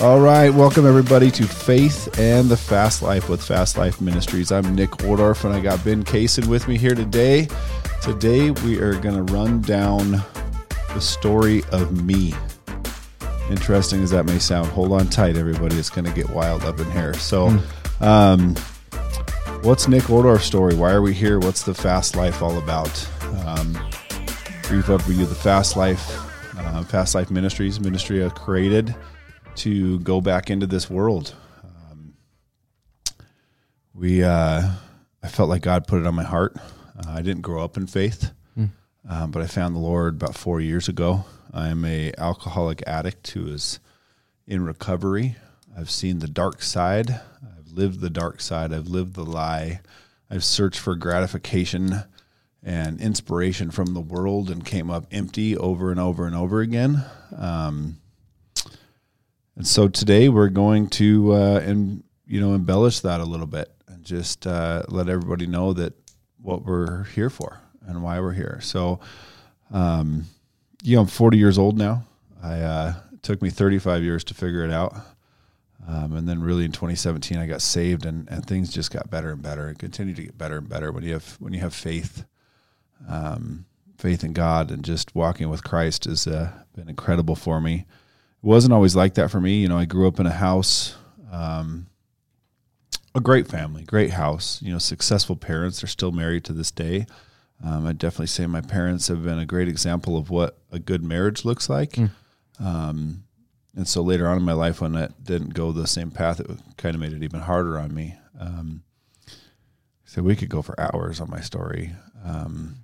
All right, welcome everybody to Faith and the Fast Life with Fast Life Ministries. I'm Nick Ordorf, and I got Ben Kaysen with me here today. Today we are going to run down the story of me. Interesting as that may sound, hold on tight, everybody. It's going to get wild up in here. So, um, what's Nick Ordorf's story? Why are we here? What's the Fast Life all about? Um, brief overview of the Fast Life, uh, Fast Life Ministries, ministry I created to go back into this world. Um, we, uh, I felt like God put it on my heart. Uh, I didn't grow up in faith, um, but I found the Lord about four years ago. I'm a alcoholic addict who is in recovery. I've seen the dark side. I've lived the dark side. I've lived the lie. I've searched for gratification and inspiration from the world and came up empty over and over and over again. Um, and so today we're going to uh, and you know embellish that a little bit and just uh, let everybody know that what we're here for and why we're here. So, um, you know, I'm 40 years old now. I uh, it took me 35 years to figure it out. Um, and then really in 2017, I got saved, and, and things just got better and better, and continue to get better and better when you have when you have faith, um, faith in God, and just walking with Christ has uh, been incredible for me it wasn't always like that for me. You know, I grew up in a house, um, a great family, great house. You know, successful parents. They're still married to this day. Um, I definitely say my parents have been a great example of what a good marriage looks like. Mm. Um, and so later on in my life, when that didn't go the same path, it kind of made it even harder on me. Um, so we could go for hours on my story. Um,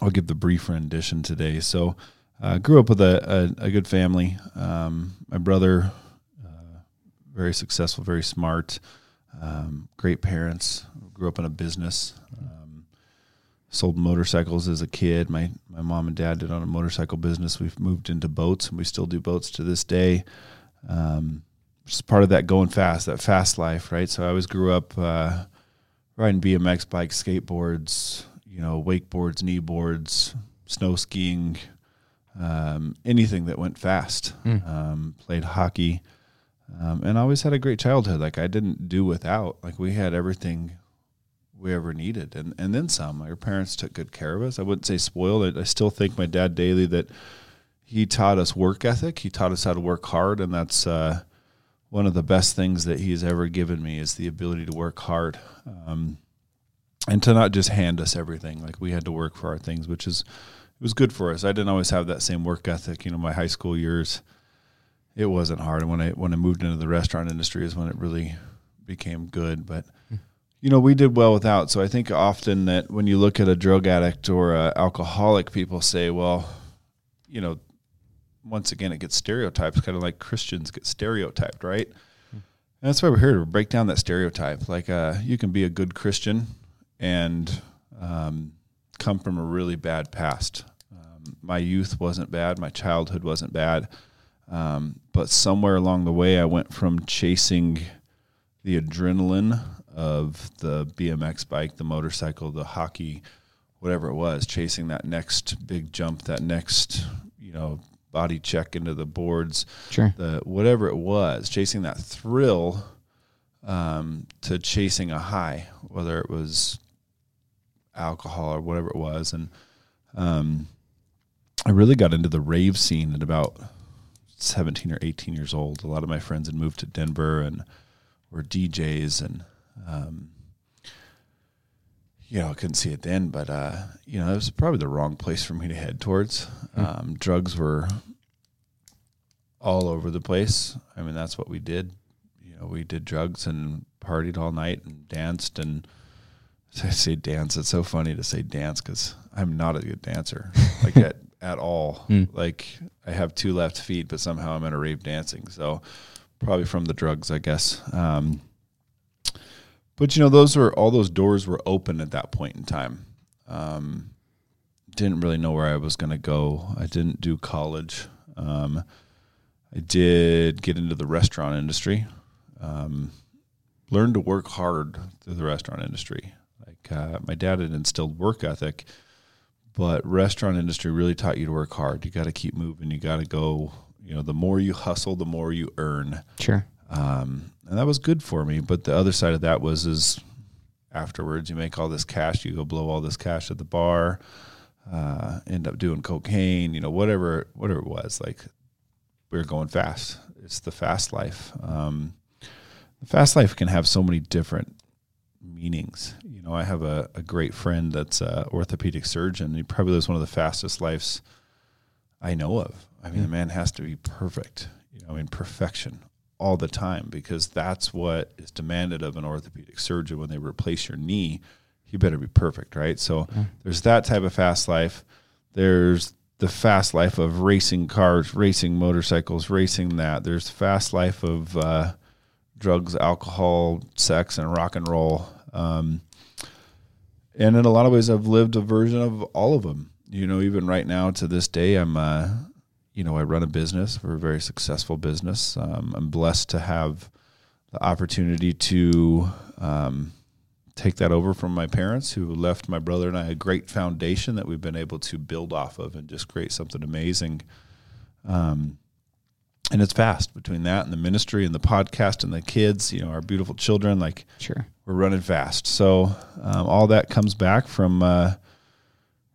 I'll give the brief rendition today. So uh, grew up with a, a, a good family. Um, my brother, uh, very successful, very smart, um, great parents. Grew up in a business. Um, sold motorcycles as a kid. My my mom and dad did on a motorcycle business. We've moved into boats, and we still do boats to this day. Um, just part of that going fast, that fast life, right? So I always grew up uh, riding BMX bikes, skateboards, you know, wakeboards, kneeboards, snow skiing um, anything that went fast. Mm. Um, played hockey, um, and always had a great childhood. Like I didn't do without. Like we had everything we ever needed, and and then some. Our parents took good care of us. I wouldn't say spoiled. I, I still think my dad daily that he taught us work ethic. He taught us how to work hard, and that's uh, one of the best things that he's ever given me is the ability to work hard. Um, and to not just hand us everything like we had to work for our things which is it was good for us. I didn't always have that same work ethic. You know, my high school years, it wasn't hard. And when I when I moved into the restaurant industry is when it really became good. But you know, we did well without. So I think often that when you look at a drug addict or a alcoholic, people say, well, you know, once again, it gets stereotypes, kind of like Christians get stereotyped, right? And that's why we're here to break down that stereotype. Like, uh, you can be a good Christian and um, come from a really bad past. Um, my youth wasn't bad, my childhood wasn't bad, um, but somewhere along the way, I went from chasing the adrenaline of the BMX bike, the motorcycle, the hockey, whatever it was, chasing that next big jump, that next you know body check into the boards, sure. the whatever it was, chasing that thrill um, to chasing a high, whether it was alcohol or whatever it was, and um, I really got into the rave scene at about seventeen or eighteen years old. A lot of my friends had moved to Denver and were DJs, and um, you know, I couldn't see it then, but uh, you know, it was probably the wrong place for me to head towards. Mm. Um, drugs were all over the place. I mean, that's what we did. You know, we did drugs and partied all night and danced and I say dance. It's so funny to say dance because I'm not a good dancer, like at at all. Mm. Like I have two left feet, but somehow I'm in a rave dancing. So probably from the drugs, I guess. Um, but you know, those were all those doors were open at that point in time. Um, didn't really know where I was going to go. I didn't do college. Um, I did get into the restaurant industry. Um, learned to work hard through the restaurant industry. Like uh, my dad had instilled work ethic, but restaurant industry really taught you to work hard. You got to keep moving. You got to go You know, the more you hustle, the more you earn. Sure. Um, and that was good for me. But the other side of that was is afterwards you make all this cash, you go blow all this cash at the bar, uh, end up doing cocaine, you know, whatever whatever it was. Like we were going fast. It's the fast life. Um, the fast life can have so many different meanings. Know, I have a, a great friend that's an orthopedic surgeon. He probably lives one of the fastest lives I know of. I mean, the man has to be perfect. You know, I mean, perfection all the time because that's what is demanded of an orthopedic surgeon when they replace your knee. You better be perfect, right? So there's that type of fast life. There's the fast life of racing cars, racing motorcycles, racing that. There's the fast life of uh, drugs, alcohol, sex, and rock and roll. Um, and in a lot of ways, I've lived a version of all of them. You know, even right now to this day, I'm, uh, you know, I run a business. We're a very successful business. Um, I'm blessed to have the opportunity to um, take that over from my parents, who left my brother and I a great foundation that we've been able to build off of and just create something amazing. Um, and it's fast between that and the ministry and the podcast and the kids, you know, our beautiful children. Like, Sure. we're running fast. So um, all that comes back from uh,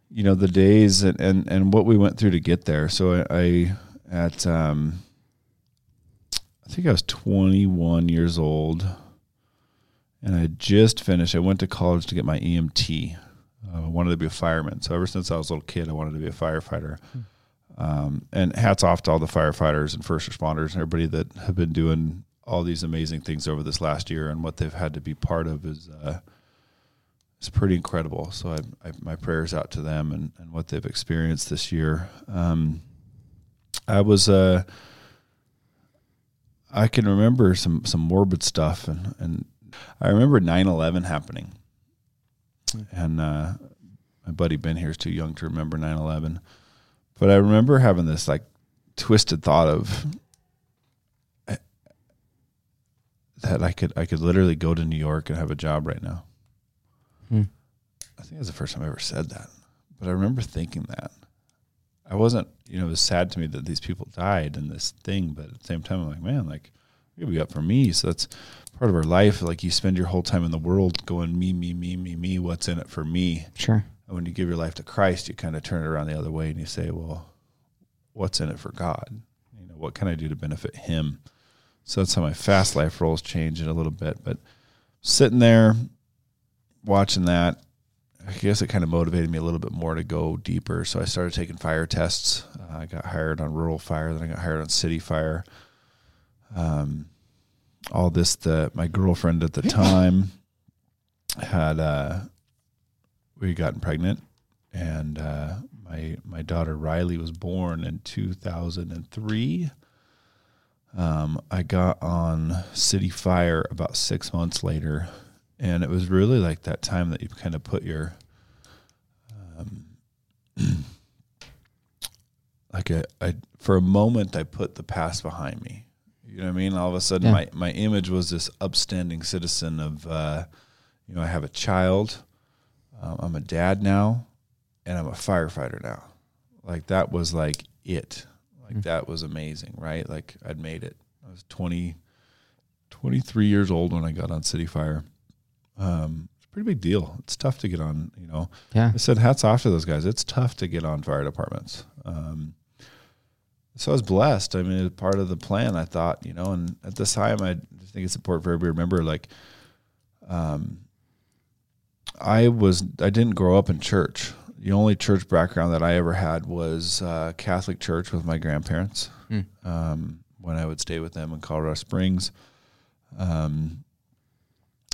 you know the days and, and and what we went through to get there. So I, I at um, I think I was 21 years old, and I just finished. I went to college to get my EMT. Uh, I wanted to be a fireman. So ever since I was a little kid, I wanted to be a firefighter. Um, and hats off to all the firefighters and first responders and everybody that have been doing all these amazing things over this last year and what they've had to be part of is uh, is pretty incredible. So I, I, my prayers out to them and, and what they've experienced this year. Um, I was uh, I can remember some some morbid stuff and and I remember 9/11 happening. And uh, my buddy Ben here is too young to remember 9/11. But I remember having this like twisted thought of eh, that I could I could literally go to New York and have a job right now. Hmm. I think that's the first time I ever said that. But I remember thinking that. I wasn't, you know, it was sad to me that these people died in this thing, but at the same time I'm like, man, like it'll be up for me. So that's part of our life. Like you spend your whole time in the world going me, me, me, me, me, what's in it for me? Sure. And when you give your life to Christ, you kind of turn it around the other way and you say, well, what's in it for God? You know, what can I do to benefit Him? So that's how my fast life roles change in a little bit. But sitting there watching that, I guess it kind of motivated me a little bit more to go deeper. So I started taking fire tests. Uh, I got hired on rural fire, then I got hired on city fire. Um, all this, the my girlfriend at the time had uh, we gotten pregnant, and uh, my my daughter Riley was born in two thousand and three. Um, I got on City Fire about six months later, and it was really like that time that you kind of put your, um, like a, I for a moment I put the past behind me. You know what I mean? All of a sudden, Yeah. my my image was this upstanding citizen of, uh, you know, I have a child, um, I'm a dad now, and I'm a firefighter now. Like that was like it. Like Mm. that was amazing, right? Like I'd made it. I was 20, 23 years old when I got on City Fire. Um, it's a pretty big deal. It's tough to get on, you know. Yeah. I said hats off to those guys. It's tough to get on fire departments. Um, so I was blessed. I mean, it was part of the plan. I thought, you know, and at this time, I just think it's important for everybody to remember, like, um, I was I didn't grow up in church. The only church background that I ever had was uh, Catholic church with my grandparents. Hmm. Um, when I would stay with them in Colorado Springs, um,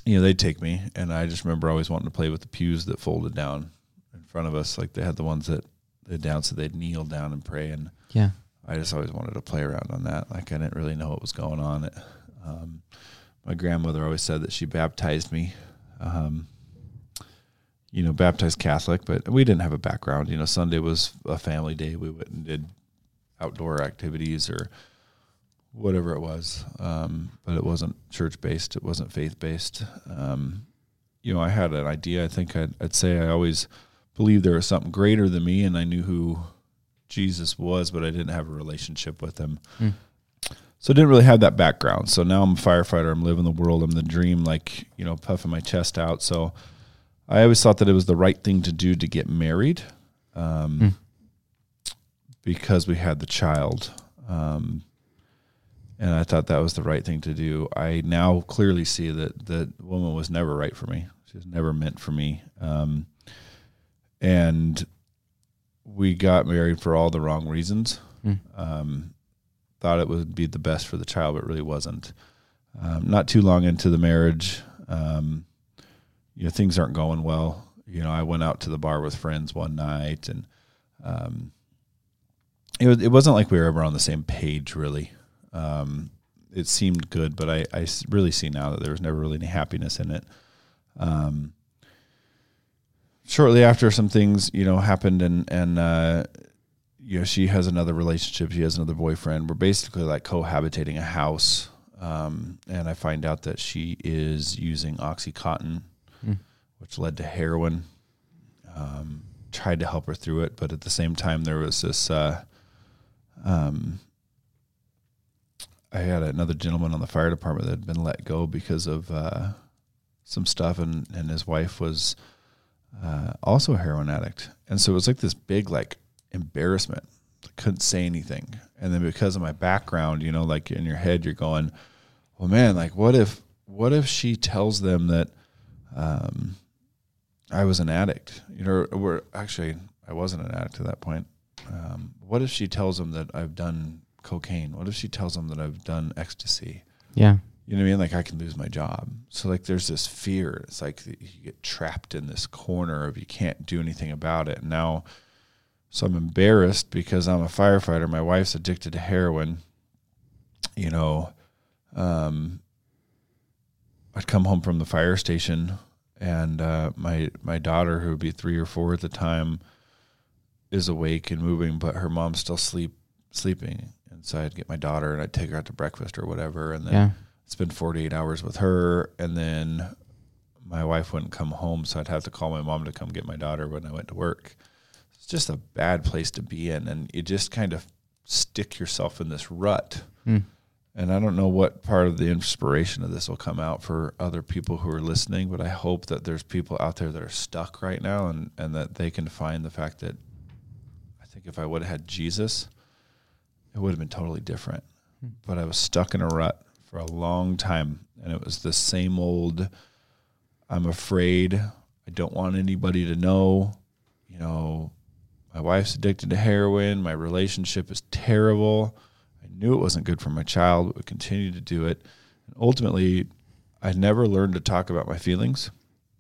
you know, they'd take me, and I just remember always wanting to play with the pews that folded down in front of us. Like they had the ones that they down, so they'd kneel down and pray, and Yeah. I just always wanted to play around on that. Like I didn't really know what was going on. It, um, my grandmother always said that she baptized me. Um, you know, baptized Catholic, but we didn't have a background. You know, Sunday was a family day. We went and did outdoor activities or whatever it was, um, but it wasn't church based. It wasn't faith based. Um, you know, I had an idea. I think I'd, I'd say I always believed there was something greater than me, and I knew who Jesus was, but I didn't have a relationship with him. Mm. So I didn't really have that background. So now I'm a firefighter. I'm living the world. I'm the dream, like, you know, puffing my chest out. So I always thought that it was the right thing to do to get married um, Mm. because we had the child. Um, and I thought that was the right thing to do. I now clearly see that that woman was never right for me. She was never meant for me. Um, and we got married for all the wrong reasons. Mm. Um, thought it would be the best for the child, but really wasn't. Um, not too long into the marriage, um, you know, things aren't going well. You know, I went out to the bar with friends one night, and um, it was, it wasn't like we were ever on the same page, really. Um, it seemed good, but I I really see now that there was never really any happiness in it. Um, shortly after some things, you know, happened and, and, uh, you know, she has another relationship. She has another boyfriend. We're basically like cohabitating a house. Um, and I find out that she is using Oxycontin. Which led to heroin. Um, tried to help her through it, but at the same time, there was this, uh, um, I had another gentleman on the fire department that had been let go because of uh, some stuff, and and his wife was uh, also a heroin addict, and so it was like this big like embarrassment. I couldn't say anything, and then because of my background, you know, like in your head, you're going, "Well, man, like what if what if she tells them that um, I was an addict? You know, or actually I wasn't an addict at that point. Um, what if she tells him that I've done cocaine? What if she tells him that I've done ecstasy? Yeah. You know what I mean? Like I can lose my job. So like there's this fear. It's like you get trapped in this corner of you can't do anything about it. And now, so I'm embarrassed because I'm a firefighter. My wife's addicted to heroin. You know, um, I'd come home from the fire station, and uh, my my daughter, who would be three or four at the time, is awake and moving, but her mom's still sleep sleeping. And so I'd get my daughter and I'd take her out to breakfast or whatever, and then Yeah. spend 48 hours with her and then my wife wouldn't come home so i'd have to call my mom to come get my daughter when i went to work it's just a bad place to be in and you just kind of stick yourself in this rut Mm. And i don't know what part of the inspiration of this will come out for other people who are listening but i hope that there's people out there that are stuck right now and, and that they can find the fact that i think if i would have had jesus it would have been totally different. Hmm. But i was stuck in a rut for a long time and it was the same old i'm afraid. I don't want anybody to know. You know my wife's addicted to heroin. My relationship is terrible i knew it wasn't good for my child but would continue to do it. And ultimately i never learned to talk about my feelings.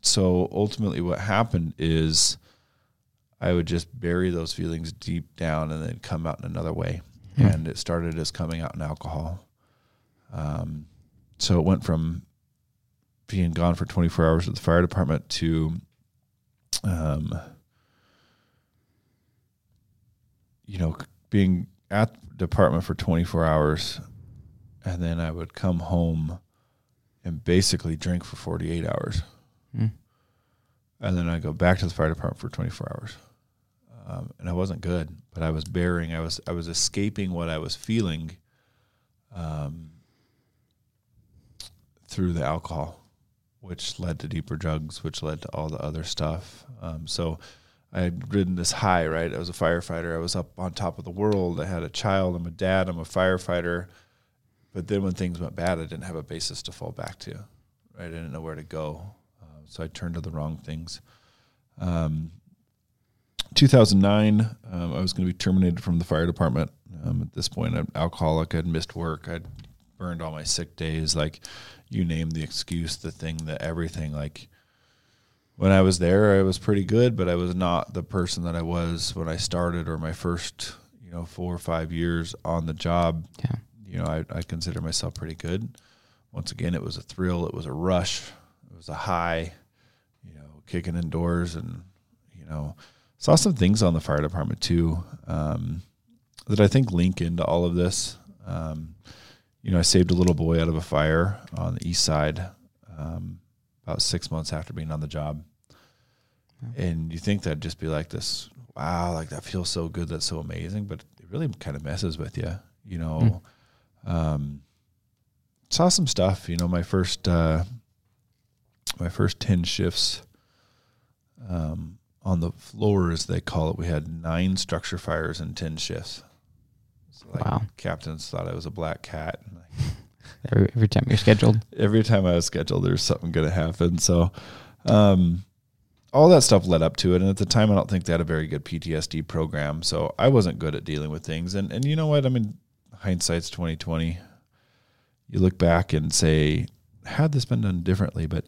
So ultimately what happened is i would just bury those feelings deep down and then come out in another way. Hmm. and it started as coming out in alcohol. Um, so it went from being gone for 24 hours with the fire department to, um, you know, being at the department for 24 hours. And then I would come home and basically drink for 48 hours. Mm. And then I go back to the fire department for 24 hours. Um, and I wasn't good, but I was bearing, I was, I was escaping what I was feeling. Um, through the alcohol, which led to deeper drugs, which led to all the other stuff. Um, so I had ridden this high, right? I was a firefighter. I was up on top of the world. I had a child. I'm a dad. I'm a firefighter. But then when things went bad, I didn't have a basis to fall back to. Right? I didn't know where to go. Uh, so I turned to the wrong things. Um, 2009, um, I was going to be terminated from the fire department. Um, at this point, I'm alcoholic. I'd missed work. I'd burned all my sick days. Like, you name the excuse, the thing, the everything. Like, when I was there, I was pretty good, but I was not the person that I was when I started or my first, you know, four or five years on the job. Yeah. You know, I, I consider myself pretty good. Once again, it was a thrill. It was a rush. It was a high, you know, kicking indoors and, you know, saw some things on the fire department too um, that I think link into all of this. Um, you know, I saved a little boy out of a fire on the east side um, about six months after being on the job. And you think that'd just be like this wow, like that feels so good. That's so amazing. But it really kind of messes with you, you know. Mm. Um, saw some stuff, you know, my first, uh, my first 10 shifts, um, on the floor, as they call it, we had nine structure fires in 10 shifts. So like wow. Captains thought I was a black cat. every, every time you're scheduled. Every time I was scheduled, there's something going to happen. So, um, all that stuff led up to it. And at the time, I don't think they had a very good PTSD program. So I wasn't good at dealing with things. And, and you know what? I mean, hindsight's 2020. You look back and say, had this been done differently? But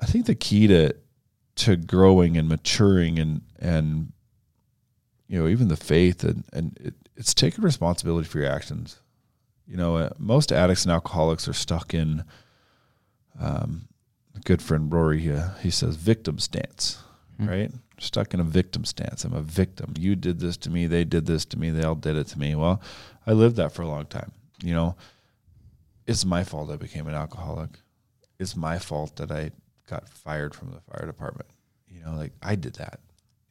I think the key to, to growing and maturing and, and, you know, even the faith and, and it, it's taking responsibility for your actions. You know, uh, most addicts and alcoholics are stuck in, um, good friend Rory, uh, he says victim stance, mm-hmm. right? Stuck in a victim stance. I'm a victim. You did this to me. They did this to me. They all did it to me. Well, I lived that for a long time. You know, it's my fault I became an alcoholic. It's my fault that I got fired from the fire department. You know, like I did that.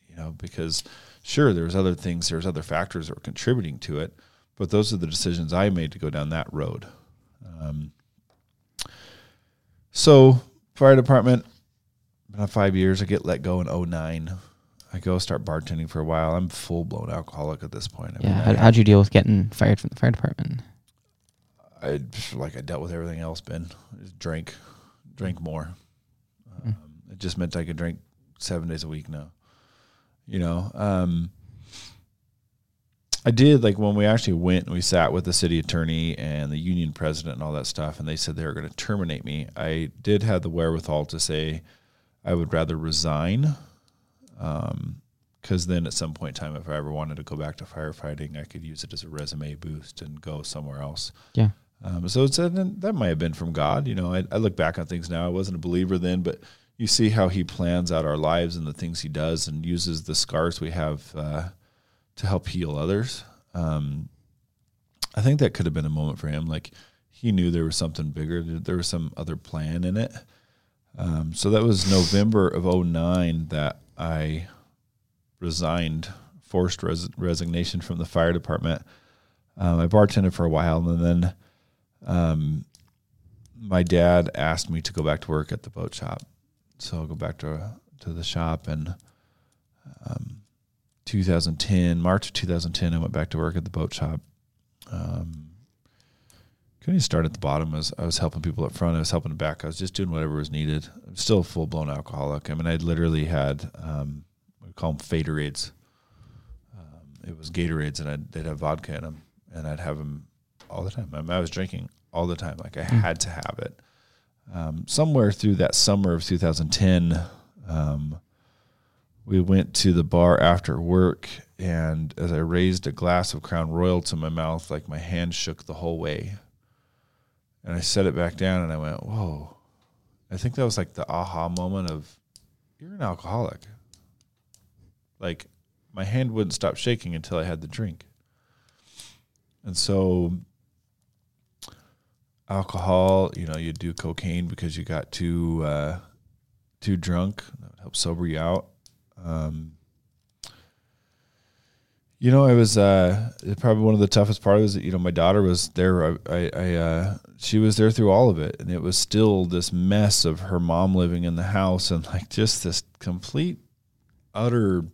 You know, because sure, there was other things, there was other factors that were contributing to it, but those are the decisions I made to go down that road. Um, so fire department. Been five years. I get let go in 09. I go start bartending for a while. I'm full blown alcoholic at this point. I yeah. Mean, how, how'd you deal with getting fired from the fire department? I like I dealt with everything else. Ben drink, drink more. Mm. Um, it just meant I could drink seven days a week now. You know, um, I did like when we actually went and we sat with the city attorney and the union president and all that stuff, and they said they were going to terminate me. I did have the wherewithal to say I would rather resign, because um, then at some point in time, if I ever wanted to go back to firefighting, I could use it as a resume boost and go somewhere else. Yeah. Um, so it's, that might have been from God. You know, I, I look back on things now. I wasn't a believer then, but you see how He plans out our lives and the things He does, and uses the scars we have. Uh, to help heal others. Um, I think that could have been a moment for him. Like he knew there was something bigger. There was some other plan in it. Um, so that was November of 09 that I resigned, forced res- resignation from the fire department. Um, I bartended for a while, and then um, my dad asked me to go back to work at the boat shop. So I'll go back to to the shop, and um, 2010, March of 2010, I went back to work at the boat shop. Um, couldn't even start at the bottom. I was, I was helping people up front. I was helping the back. I was just doing whatever was needed. I'm still a full blown alcoholic. I mean, I literally had, um, we call them Faderades. Um, it was Gatorades, and I'd, they'd have vodka in them, and I'd have them all the time. I, mean, I was drinking all the time. Like I mm. had to have it. Um, somewhere through that summer of 2010, um, we went to the bar after work and as i raised a glass of crown royal to my mouth like my hand shook the whole way. And i set it back down and i went whoa. I think that was like the aha moment of you're an alcoholic. Like my hand wouldn't stop shaking until i had the drink. And so alcohol you know you do cocaine because you got too uh, too drunk. That would help sober you out um, you know, it was uh, probably one of the toughest parts. Was that, you know my daughter was there. I, I, uh, she was there through all of it, and it was still this mess of her mom living in the house and like just this complete, utter,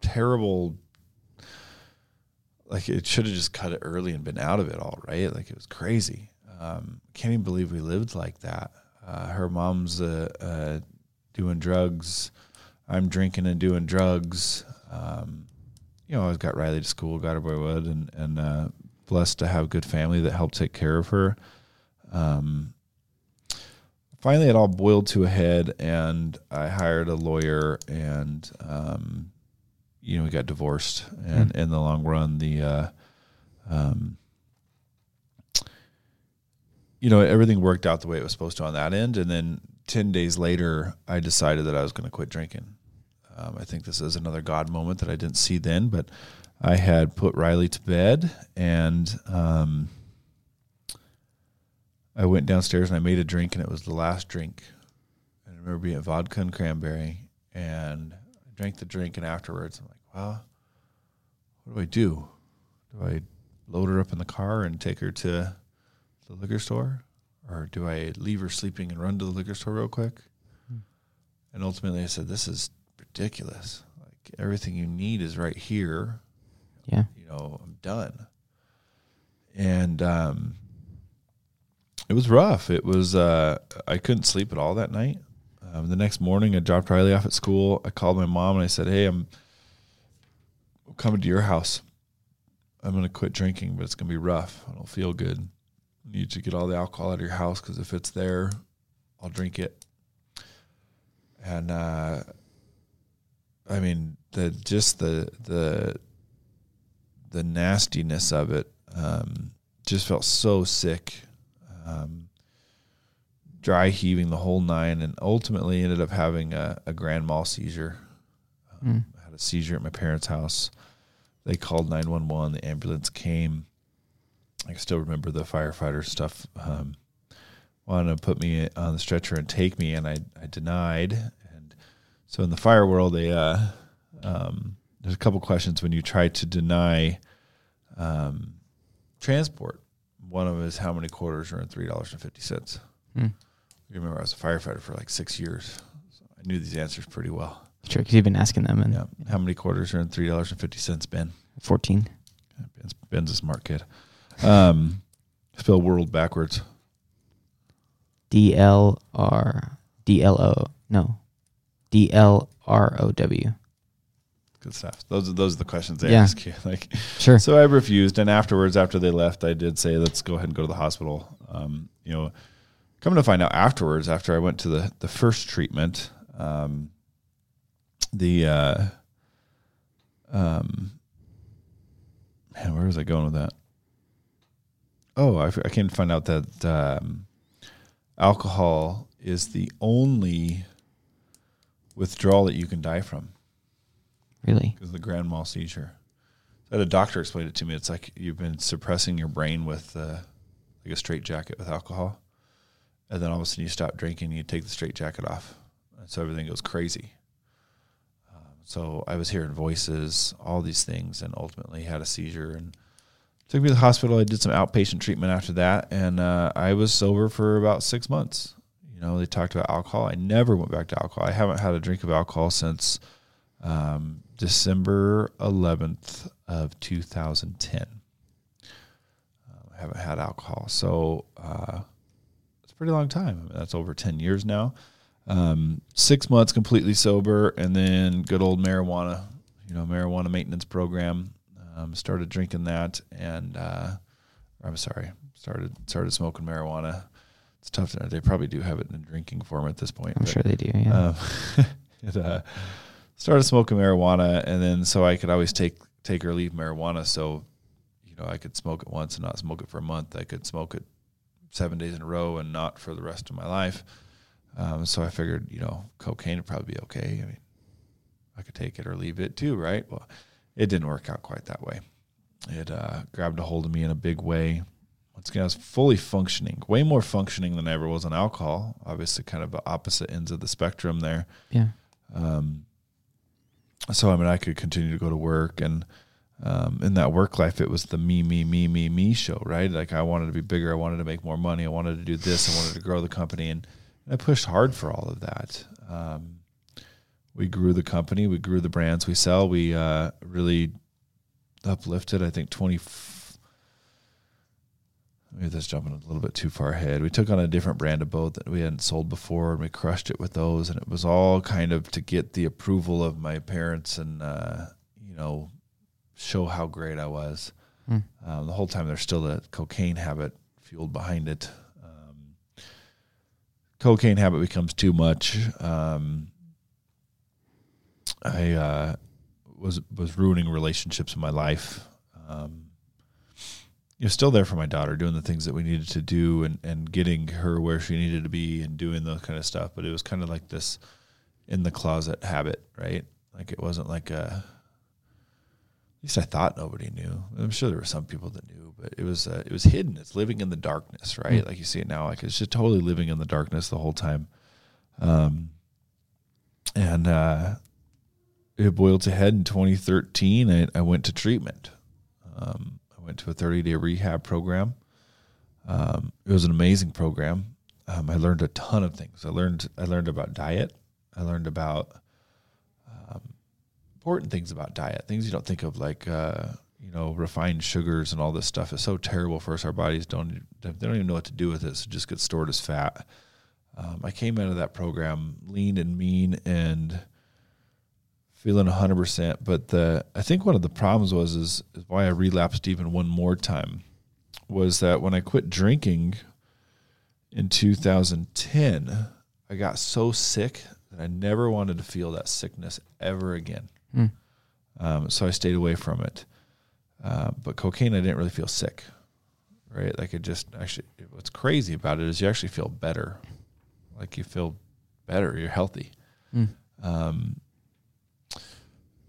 terrible. Like it should have just cut it early and been out of it all, right? Like it was crazy. Um, can't even believe we lived like that. Uh, her mom's uh, uh, doing drugs I'm drinking and doing drugs. Um, you know, I've got Riley to school, got her where I would, and and uh, blessed to have a good family that helped take care of her. Um, finally, it all boiled to a head, and I hired a lawyer, and um, you know, we got divorced. And mm. in the long run, the uh, um, you know, everything worked out the way it was supposed to on that end, and then 10 days later, I decided that I was going to quit drinking. Um, I think this is another God moment that I didn't see then, but I had put Riley to bed and um, I went downstairs and I made a drink and it was the last drink. I remember being vodka and cranberry and I drank the drink, and afterwards, I'm like, well, what do I do? Do I load her up in the car and take her to the liquor store, or do I leave her sleeping and run to the liquor store real quick? Hmm. And ultimately, I said, this is ridiculous. Like everything you need is right here. Yeah. You know, I'm done. And um, it was rough. It was uh, I couldn't sleep at all that night. Um, the next morning, I dropped Riley off at school. I called my mom and I said, "Hey, I'm coming to your house. I'm going to quit drinking, but it's going to be rough. I don't feel good. I need you to get all the alcohol out of your house because if it's there, I'll drink it." And uh, I mean, the just the the the nastiness of it um, just felt so sick. Um, dry heaving the whole nine, and ultimately ended up having a, a grand mal seizure. Um, Mm. I had a seizure at my parents' house. They called 911. The ambulance came. I still remember the firefighter stuff. Um, wanted to put me on the stretcher and take me, and I, I denied. So in the fire world, they uh, um, there's a couple questions when you try to deny um, transport. One of them is how many quarters are in three dollars and fifty cents. Mm. You remember I was a firefighter for like six years, so I knew these answers pretty well. Sure, because you've been asking them, and Yeah, how many quarters are in three dollars and fifty cents, Ben? 14. Ben's, Ben's a smart kid. Um, spell world backwards. D L R D L O no D L R O W. Good stuff. Those are those are the questions they Yeah. ask you. Like, Sure. so I refused, and afterwards, after they left, I did say, "Let's go ahead and go to the hospital." Um, you know, coming to find out afterwards, after I went to the the first treatment, um, the uh, um, man, where was I going with that? Oh, I came to find out that um, alcohol is the only withdrawal that you can die from Really? because the grand mal seizure. I had a doctor explain it to me. It's like you've been suppressing your brain with uh, like a straight jacket with alcohol, and then all of a sudden you stop drinking, and you take the straight jacket off, and so everything goes crazy. Um, so I was hearing voices, all these things, and ultimately had a seizure and took me to the hospital. I did some outpatient treatment after that, and uh, I was sober for about six months. You know, they talked about alcohol. I never went back to alcohol. I haven't had a drink of alcohol since um, December 11th of 2010. Uh, I haven't had alcohol, so uh, it's a pretty long time. I mean, that's over 10 years now. Um, six months completely sober, and then good old marijuana, you know, marijuana maintenance program. Um, started drinking that, and uh, I'm sorry, started started smoking marijuana. It's tough. To, they probably do have it in a drinking form at this point. I'm but- sure they do. Yeah. um, it, uh, started smoking marijuana, and then so I could always take take or leave marijuana. So, you know, I could smoke it once and not smoke it for a month. I could smoke it seven days in a row and not for the rest of my life. Um, so I figured, you know, cocaine would probably be okay. I mean, I could take it or leave it too, right? Well, it didn't work out quite that way. It uh, grabbed a hold of me in a big way. Once again, I was fully functioning, way more functioning than I ever was on alcohol. Obviously, kind of opposite ends of the spectrum there. yeah. Um, so I mean, I could continue to go to work, and um, in that work life, it was the me, me, me, me, me show, right? Like I wanted to be bigger, I wanted to make more money, I wanted to do this, I wanted to grow the company, and, and I pushed hard for all of that. Um, we grew the company, we grew the brands we sell, we uh, really uplifted. I think twenty. Maybe that's jumping a little bit too far ahead. We took on a different brand of boat that we hadn't sold before, and we crushed it with those. And it was all kind of to get the approval of my parents and, uh, you know, show how great I was. Hmm. Um, the whole time there's still a cocaine habit fueled behind it. Um, cocaine habit becomes too much. Um, I uh, was was ruining relationships in my life. Um, you're still there for my daughter, doing the things that we needed to do, and and getting her where she needed to be, and doing those kind of stuff. But it was kind of like this in the closet habit, right? Like it wasn't like a. At least I thought nobody knew. I'm sure there were some people that knew, but it was uh, it was hidden. It's living in the darkness, right? Mm. Like you see it now, like it's just totally living in the darkness the whole time. Um, and uh, it boiled to head in 2013. I, I went to treatment. Um, went to a 30 day rehab program. Um, it was an amazing program. Um, I learned a ton of things. I learned I learned about diet. I learned about um, important things about diet, things you don't think of, like uh, you know refined sugars and all this stuff is so terrible for us. Our bodies don't they don't even know what to do with it. So it just gets stored as fat. Um, I came out of that program lean and mean and feeling 100%. But the I think one of the problems was is, is why I relapsed even one more time was that when I quit drinking in 2010, I got so sick that I never wanted to feel that sickness ever again. Mm. Um, so I stayed away from it. Uh, but cocaine, I didn't really feel sick, right? Like it just actually, what's crazy about it is you actually feel better. Like you feel better, you're healthy. Mm. Um,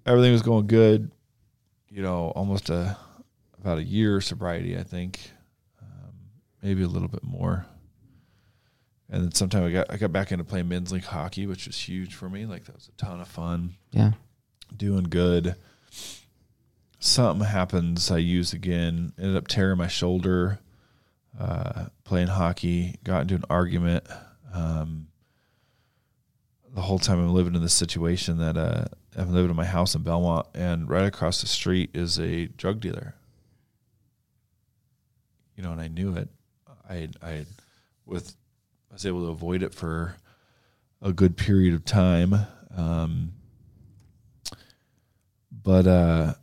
everything was going good. You know, almost a about a year sobriety, I think, um, maybe a little bit more. And then sometime I got I got back into playing men's league hockey, which was huge for me. Like that was a ton of fun. Yeah. Doing good. Something happens. I use again. Ended up tearing my shoulder. Uh, playing hockey. Got into an argument. Um, the whole time I'm living in this situation that uh, I'm living in my house in Belmont, and right across the street is a drug dealer. You know, and I knew it. I I with I was able to avoid it for a good period of time. Um, but uh,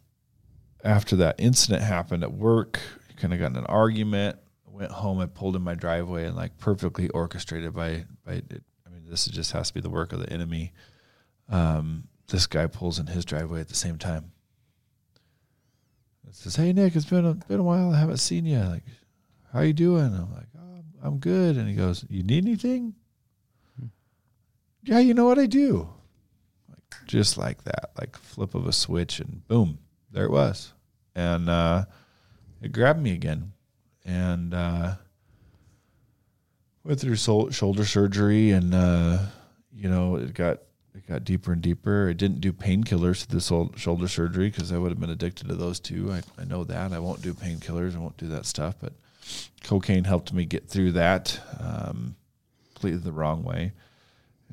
after that incident happened at work, kind of got in an argument. Went home. I pulled in my driveway and like perfectly orchestrated by by. I mean, this just has to be the work of the enemy. Um, this guy pulls in his driveway at the same time. It says, "Hey Nick, it's been a been a while. I haven't seen you. Like, how you doing?" I'm like, "Oh, I'm good." And he goes, "You need anything?" Yeah, you know what I do. Like just like that, like flip of a switch, and boom, there it was. And uh, it grabbed me again, and uh, went through shoulder surgery, and uh, you know it got it got deeper and deeper. I didn't do painkillers to old shoulder surgery because I would have been addicted to those too. I, I know that. I won't do painkillers. I won't do that stuff. But cocaine helped me get through that um, completely the wrong way.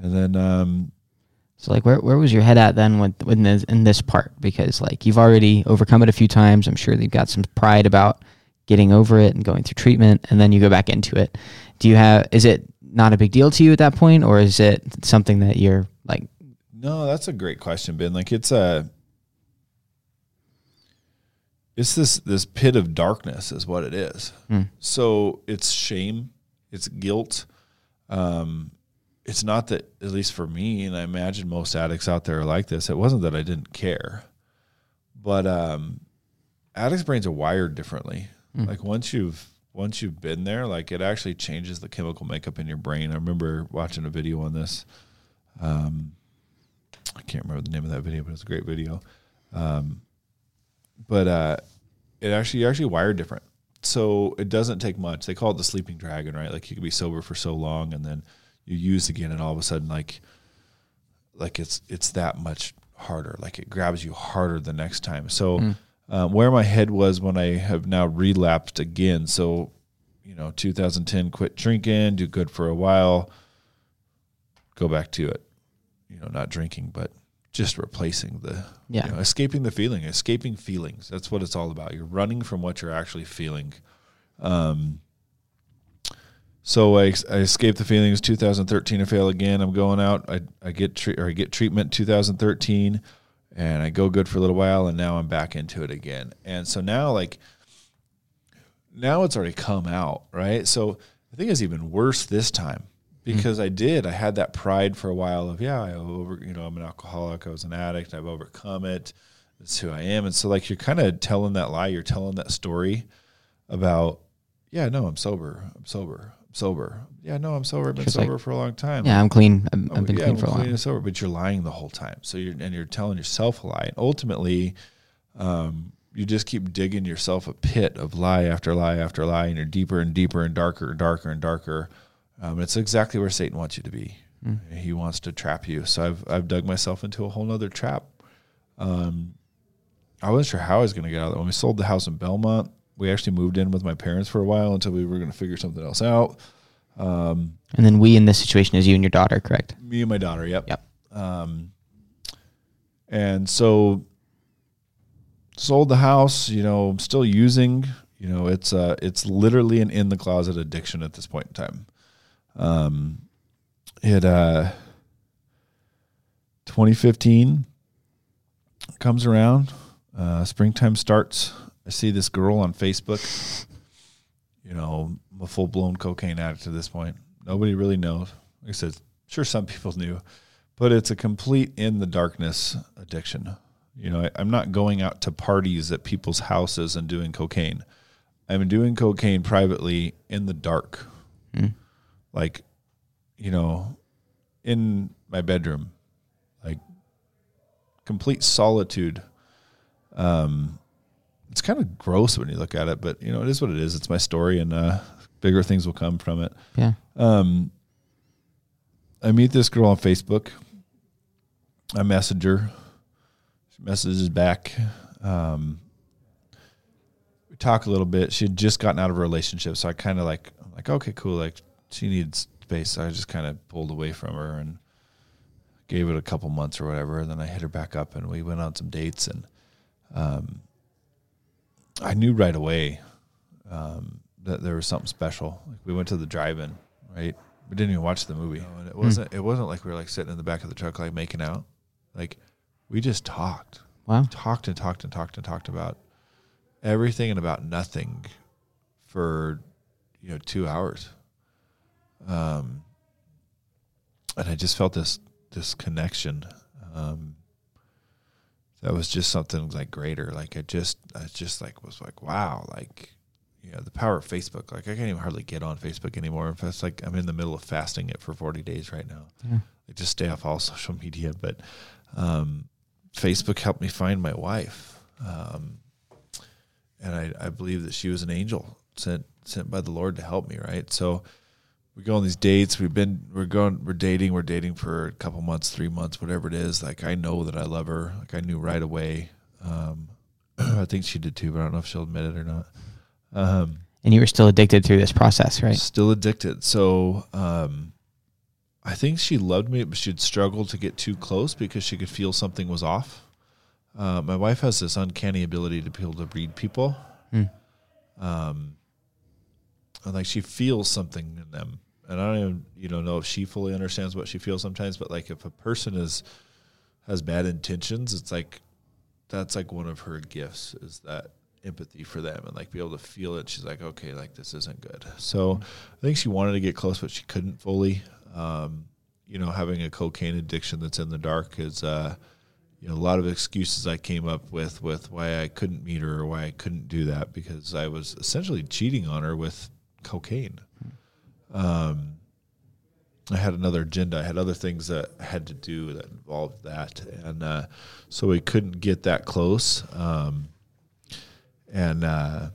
And then, um, So like, where where was your head at then with in this in this part? Because like you've already overcome it a few times. I'm sure you've got some pride about getting over it and going through treatment, and then you go back into it. Do you have? Is it not a big deal to you at that point, or is it something that you're like? no, that's a great question, Ben. Like it's a, it's this this pit of darkness is what it is. Hmm. So it's shame, it's guilt. Um, it's not that, at least for me, and I imagine most addicts out there are like this. It wasn't that I didn't care, but um, addicts' brains are wired differently. Hmm. Like once you've once you've been there, like it actually changes the chemical makeup in your brain. I remember watching a video on this. Um, I can't remember the name of that video, but it's a great video. Um, but uh, it actually you're actually wired different. So it doesn't take much. They call it the sleeping dragon, right? Like you can be sober for so long, and then you use again, and all of a sudden, like like it's it's that much harder. Like it grabs you harder the next time. So Mm. um, where my head was when I have now relapsed again. So you know, 2010, quit drinking, do good for a while, go back to it. You know, not drinking, but just replacing the Yeah. you know, escaping the feeling, escaping feelings. That's what it's all about. You're running from what you're actually feeling. Um, so I, I escaped the feelings. 2013, I fail again. I'm going out. I, I get tre- or I get treatment. 2013, and I go good for a little while, and now I'm back into it again. And so now, like, now it's already come out, right? So I think it's even worse this time because I did. I had that pride for a while of yeah, I over you know I'm an alcoholic. I was an addict. I've overcome it. That's who I am. And so like you're kind of telling that lie. You're telling that story about yeah, no, I'm sober. I'm sober. I'm sober. Yeah, no, I'm sober. I've been Just like- sober for a long time. Yeah, I'm clean. I've, Oh, I've been yeah, clean I'm for a clean while. and sober, but you're lying the whole time. So you're and you're telling yourself a lie. And ultimately, um, you just keep digging yourself a pit of lie after lie after lie, and you're deeper and deeper and darker and darker and darker. Um, it's exactly where Satan wants you to be. Mm. He wants to trap you. So I've I've dug myself into a whole nother trap. Um, I wasn't sure how I was going to get out of that. When we sold the house in Belmont, we actually moved in with my parents for a while until we were going to figure something else out. Um, And then we in this situation is you and your daughter, correct? me and my daughter, yep. Yep. Um, and so sold the house, you know, still using, you know, it's uh it's literally an in the closet addiction at this point in time. Um it uh 2015 comes around, uh springtime starts. I see this girl on Facebook, you know, I'm a full blown cocaine addict at this point. Nobody really knows. Like I said, sure some people knew, but it's a complete in the darkness addiction. You know, I, I'm not going out to parties at people's houses and doing cocaine. I'm doing cocaine privately in the dark. Like, you know, in my bedroom, like complete solitude. Um, it's kind of gross when you look at it, but you know, it is what it is. It's my story and, uh, bigger things will come from it. Yeah. Um, I meet this girl on Facebook. I message her. She messages back. Um, we talk a little bit. She had just gotten out of a relationship, so I kind of like, I'm like, okay, cool. Like she needs space. So I just kind of pulled away from her and gave it a couple months or whatever. And then I hit her back up, and we went on some dates. And um, I knew right away um, that there was something special. Like we went to the drive-in, right? We didn't even watch the movie, and it wasn't. It wasn't like we were like sitting in the back of the truck like making out. Like we just talked, Wow. talked and talked and talked and talked about everything and about nothing for you know two hours. Um, and I just felt this this connection. Um, that was just something like greater. Like I just, I just like was like, wow, like you know, the power of Facebook. Like I can't even hardly get on Facebook anymore. In fact, it's like I'm in the middle of fasting it for 40 days right now. Yeah. I just stay off all social media, but um, Facebook helped me find my wife, um, and I, I believe that she was an angel sent sent by the Lord to help me. Right, so we go on these dates. We've been we're going we're dating. We're dating for a couple months, three months, whatever it is. Like I know that I love her. Like I knew right away. Um, I think she did too, but I don't know if she'll admit it or not. Um, And you were still addicted through this process, right? Still addicted. So um, I think she loved me, but she'd struggle to get too close because she could feel something was off. Uh, my wife has this uncanny ability to be able to read people. Hmm. Um, and like she feels something in them. And I don't even, you know, know if she fully understands what she feels sometimes, but like if a person is has bad intentions, it's like that's like one of her gifts is that empathy for them and like be able to feel it. She's like, okay, like this isn't good. So I think she wanted to get close, but she couldn't fully. Um, you know, having a cocaine addiction that's in the dark is, uh, you know, a lot of excuses I came up with with why I couldn't meet her or why I couldn't do that because I was essentially cheating on her with cocaine. Um, I had another agenda. I had other things that I had to do that involved that, and uh, so we couldn't get that close. Um, and uh,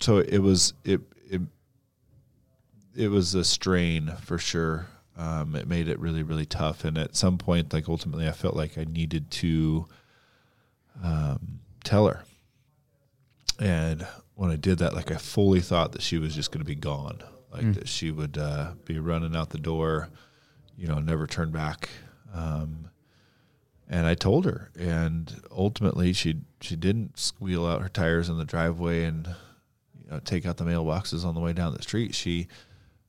so it was it it it was a strain for sure. Um, it made it really really tough, and at some point, like ultimately, I felt like I needed to um, tell her. And when I did that, like I fully thought that she was just going to be gone, like that she would uh, be running out the door, you know, never turn back. Um, and I told her, and ultimately she she didn't squeal out her tires in the driveway and you know take out the mailboxes on the way down the street. She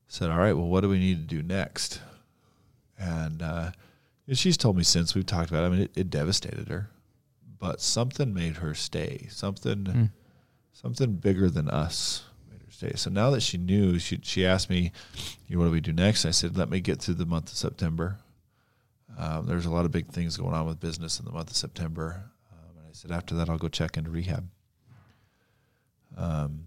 said, "All right, well, what do we need to do next?" And, uh, she's told me since we've talked about. It, I mean, it, it devastated her, but something made her stay. Something, something bigger than us made her stay. So now that she knew, she she asked me, "You what do we do next?" I said, "Let me get through the month of September." Um, there's a lot of big things going on with business in the month of September. Um, and I said, after that, I'll go check into rehab. Um,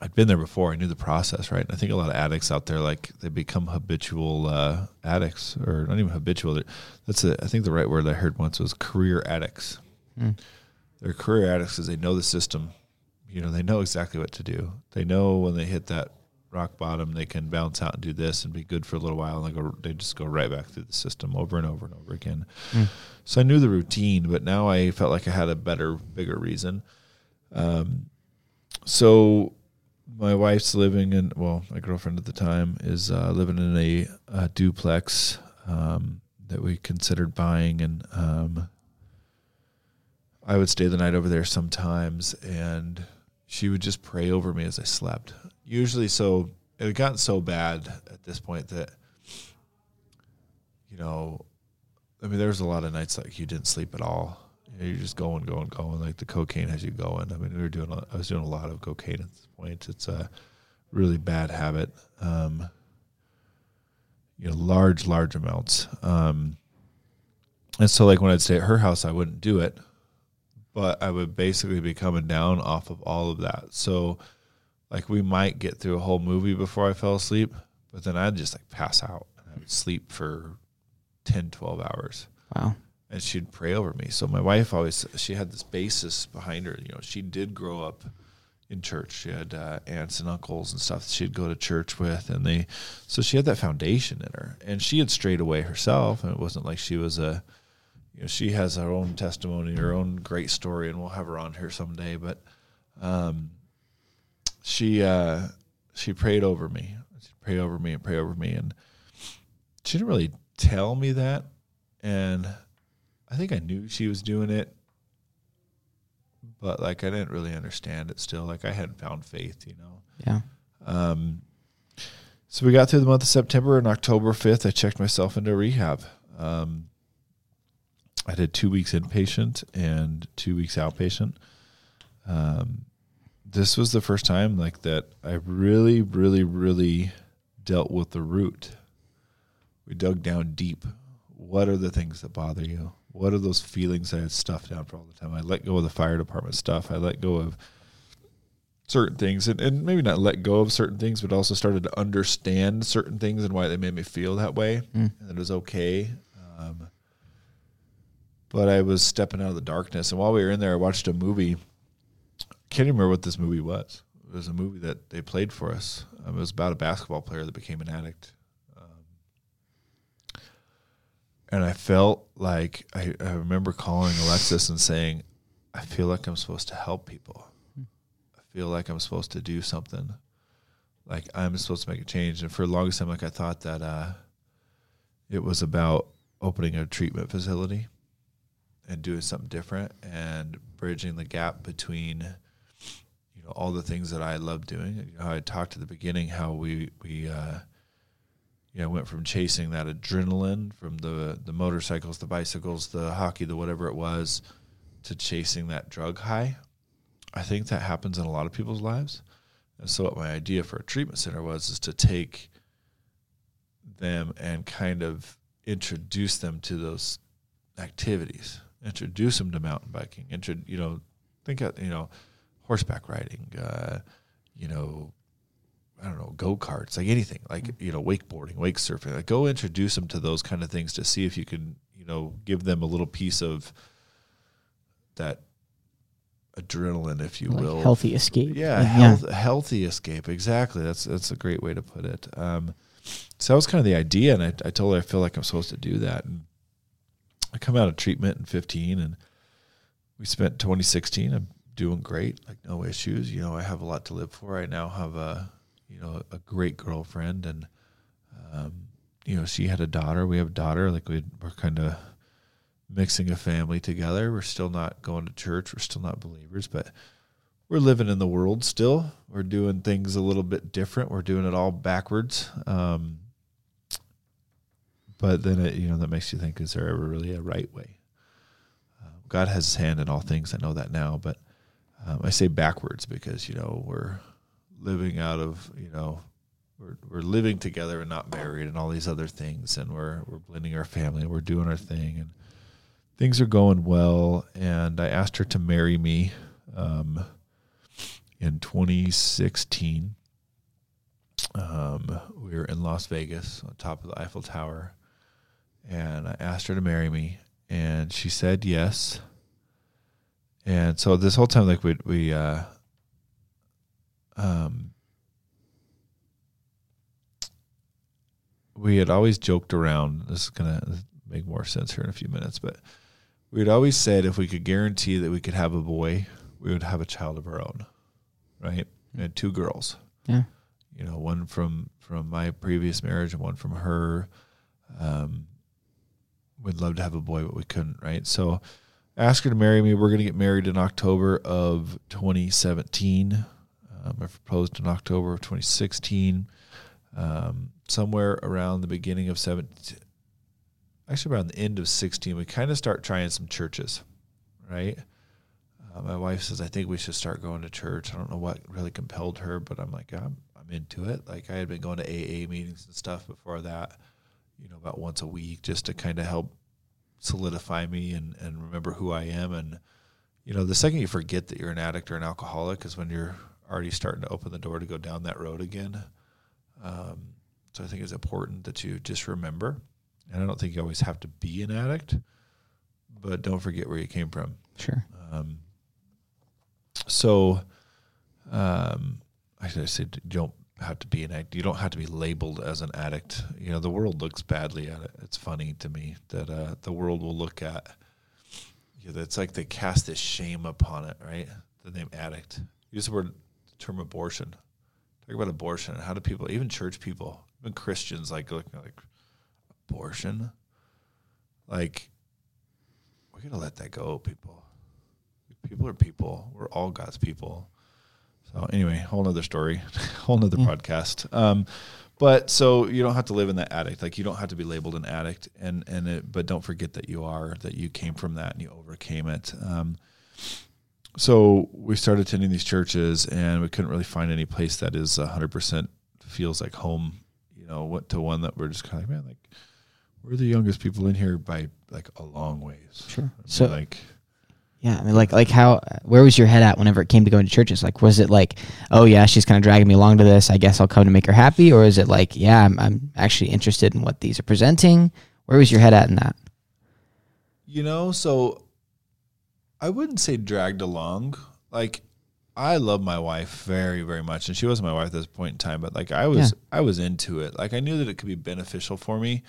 I'd been there before. I knew the process, right? And I think a lot of addicts out there, like they become habitual uh, addicts, or not even habitual. That's a, I think the right word I heard once was career addicts. Mm. They're career addicts because they know the system. You know, they know exactly what to do. They know when they hit that rock bottom. They can bounce out and do this and be good for a little while, and they go they just go right back through the system over and over and over again. Mm. So I knew the routine, but now I felt like I had a better, bigger reason. Um, so my wife's living in well, my girlfriend at the time is uh, living in a, a duplex um, that we considered buying, and um, I would stay the night over there sometimes, and she would just pray over me as I slept. Usually, so it had gotten so bad at this point that you know, I mean, there was a lot of nights like you didn't sleep at all. You know, you're just going, going, going. Like the cocaine has you going. I mean, we were doing. a- I was doing a lot of cocaine at this point. It's a really bad habit. Um, you know, large, large amounts. Um, and so, like when I'd stay at her house, I wouldn't do it, but I would basically be coming down off of all of that. So, like we might get through a whole movie before I fell asleep, but then I'd just like pass out and I would sleep for 10, 12 hours Wow. and she'd pray over me. So my wife always she had this basis behind her. You know, she did grow up in church. She had uh, aunts and uncles and stuff that she'd go to church with, and they so she had that foundation in her. And she had strayed away herself, and it wasn't like she was a you know she has her own testimony, her own great story, and we'll have her on here someday. But um, she uh, she prayed over me. She prayed over me and pray over me, and she didn't really tell me that, and I think I knew she was doing it, but like I didn't really understand it still. Like I hadn't found faith, you know. Yeah. Um, so we got through the month of September and October 5th, I checked myself into rehab. Um, I did two weeks inpatient and two weeks outpatient. Um, this was the first time like that I really, really, really dealt with the root. We dug down deep. What are the things that bother you? What are those feelings I had stuffed down for all the time? I let go of the fire department stuff. I let go of certain things and, and maybe not let go of certain things, but also started to understand certain things and why they made me feel that way. Mm. And it was okay. Um, but I was stepping out of the darkness. And while we were in there, I watched a movie. Can't remember what this movie was. It was a movie that they played for us. Um, it was about a basketball player that became an addict. Um, and I felt like I, I remember calling Alexis and saying, I feel like I'm supposed to help people. I feel like I'm supposed to do something. Like I'm supposed to make a change. And for the longest time, like I thought that uh, it was about opening a treatment facility and doing something different and bridging the gap between you know all the things that I love doing. You know, I talked at the beginning how we we uh, you know went from chasing that adrenaline from the the motorcycles, the bicycles, the hockey, the whatever it was, to chasing that drug high. I think that happens in a lot of people's lives. And so what my idea for a treatment center was is to take them and kind of introduce them to those activities, introduce them to mountain biking, intro, you know, think of, you know, horseback riding, uh, you know, I don't know, go karts, like anything, like, you know, wakeboarding, wake surfing, like go introduce them to those kind of things to see if you can, you know, give them a little piece of that adrenaline, if you Like will, healthy escape. yeah, Like, health, healthy escape. Exactly. That's that's a great way to put it. Um, so that was kind of the idea, and I, I told her I feel like I'm supposed to do that. And I come out of treatment in 15, and we spent 2016. I'm doing great, like no issues. You know, I have a lot to live for. I now have a you know a great girlfriend, and um, you know she had a daughter. We have a daughter. Like we we're kind of mixing a family together. We're still not going to church. We're still not believers, but we're living in the world still. We're doing things a little bit different. We're doing it all backwards. Um, but then it, you know that makes you think: Is there ever really a right way? Uh, God has His hand in all things. I know that now, but um, I say backwards because you know we're living out of you know we're we're living together and not married and all these other things, and we're we're blending our family and we're doing our thing and things are going well. And I asked her to marry me. Um, in 2016. Um, we were in Las Vegas on top of the Eiffel Tower, and I asked her to marry me, and she said yes. And so this whole time, like we we uh, um, we had always joked around. This is gonna make more sense here in a few minutes, but we had always said if we could guarantee that we could have a boy, we would have a child of our own, right? We had two girls. Yeah. You know, one from from my previous marriage and one from her. Um, we'd love to have a boy, but we couldn't, right? So ask her to marry me. We're going to get married in October of 2017. Um, I proposed in October of 2016. Um, somewhere around the beginning of 17, actually around the end of 16, we kind of start trying some churches, right? Uh, my wife says, I think we should start going to church. I don't know what really compelled her, but I'm like, I'm, I'm into it. Like I had been going to AA meetings and stuff before that, you know, about once a week just to kind of help solidify me and, and remember who I am. And, you know, the second you forget that you're an addict or an alcoholic is when you're already starting to open the door to go down that road again. Um, so I think it's important that you just remember. And I don't think you always have to be an addict, but don't forget where you came from. Sure. Um, so, um, I said don't have to be an addict. You don't have to be labeled as an addict. You know, the world looks badly at it. It's funny to me that uh, the world will look at. You know, it's like they cast this shame upon it, right? The name addict. Use the word the term abortion. Talk about abortion. How do people, even church people, even Christians, like looking like abortion? Like, we're gonna let that go, people. People are people. We're all God's people. So anyway, whole nother story, whole nother Yeah. podcast. Um, but so you don't have to live in that addict. Like you don't have to be labeled an addict, and and it, but don't forget that you are that you came from that and you overcame it. Um, so we started attending these churches, and we couldn't really find any place that is hundred percent feels like home. You know, went to one that we're just kind of like, man, like we're the youngest people in here by like a long ways. Sure. I mean, So like Yeah, I mean, like, like how, where was your head at whenever it came to going to churches? Like, was it like, oh yeah, she's kind of dragging me along to this. I guess I'll come to make her happy, or is it like, yeah, I'm, I'm actually interested in what these are presenting? Where was your head at in that? You know, so I wouldn't say dragged along. Like I love my wife very, very much, and she wasn't my wife at this point in time, but like I was, I was into it. Like I knew that it could be beneficial for me.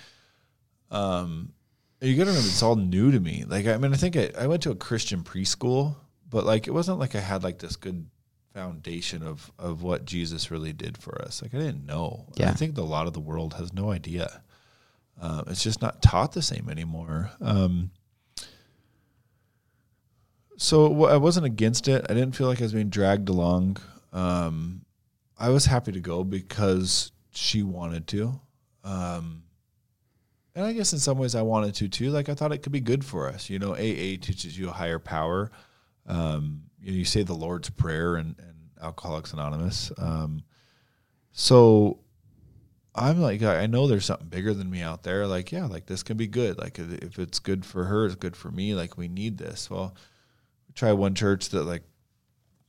Um, you got to remember, it's all new to me. Like I mean, I think I, I went to a Christian preschool, but like it wasn't like I had like this good foundation of of what Jesus really did for us. Like I didn't know. Yeah. I think a lot of the world has no idea. Uh, it's just not taught the same anymore. Um, so w- I wasn't against it. I didn't feel like I was being dragged along. Um, I was happy to go because she wanted to. Um, and I guess in some ways I wanted to too. Like I thought it could be good for us. You know, AA teaches you a higher power. Um, you, know, you say the Lord's Prayer and, and Alcoholics Anonymous. Um, so I'm like, I know there's something bigger than me out there. Like, yeah, like this can be good. Like if it's good for her, it's good for me. Like we need this. Well, we try one church that like,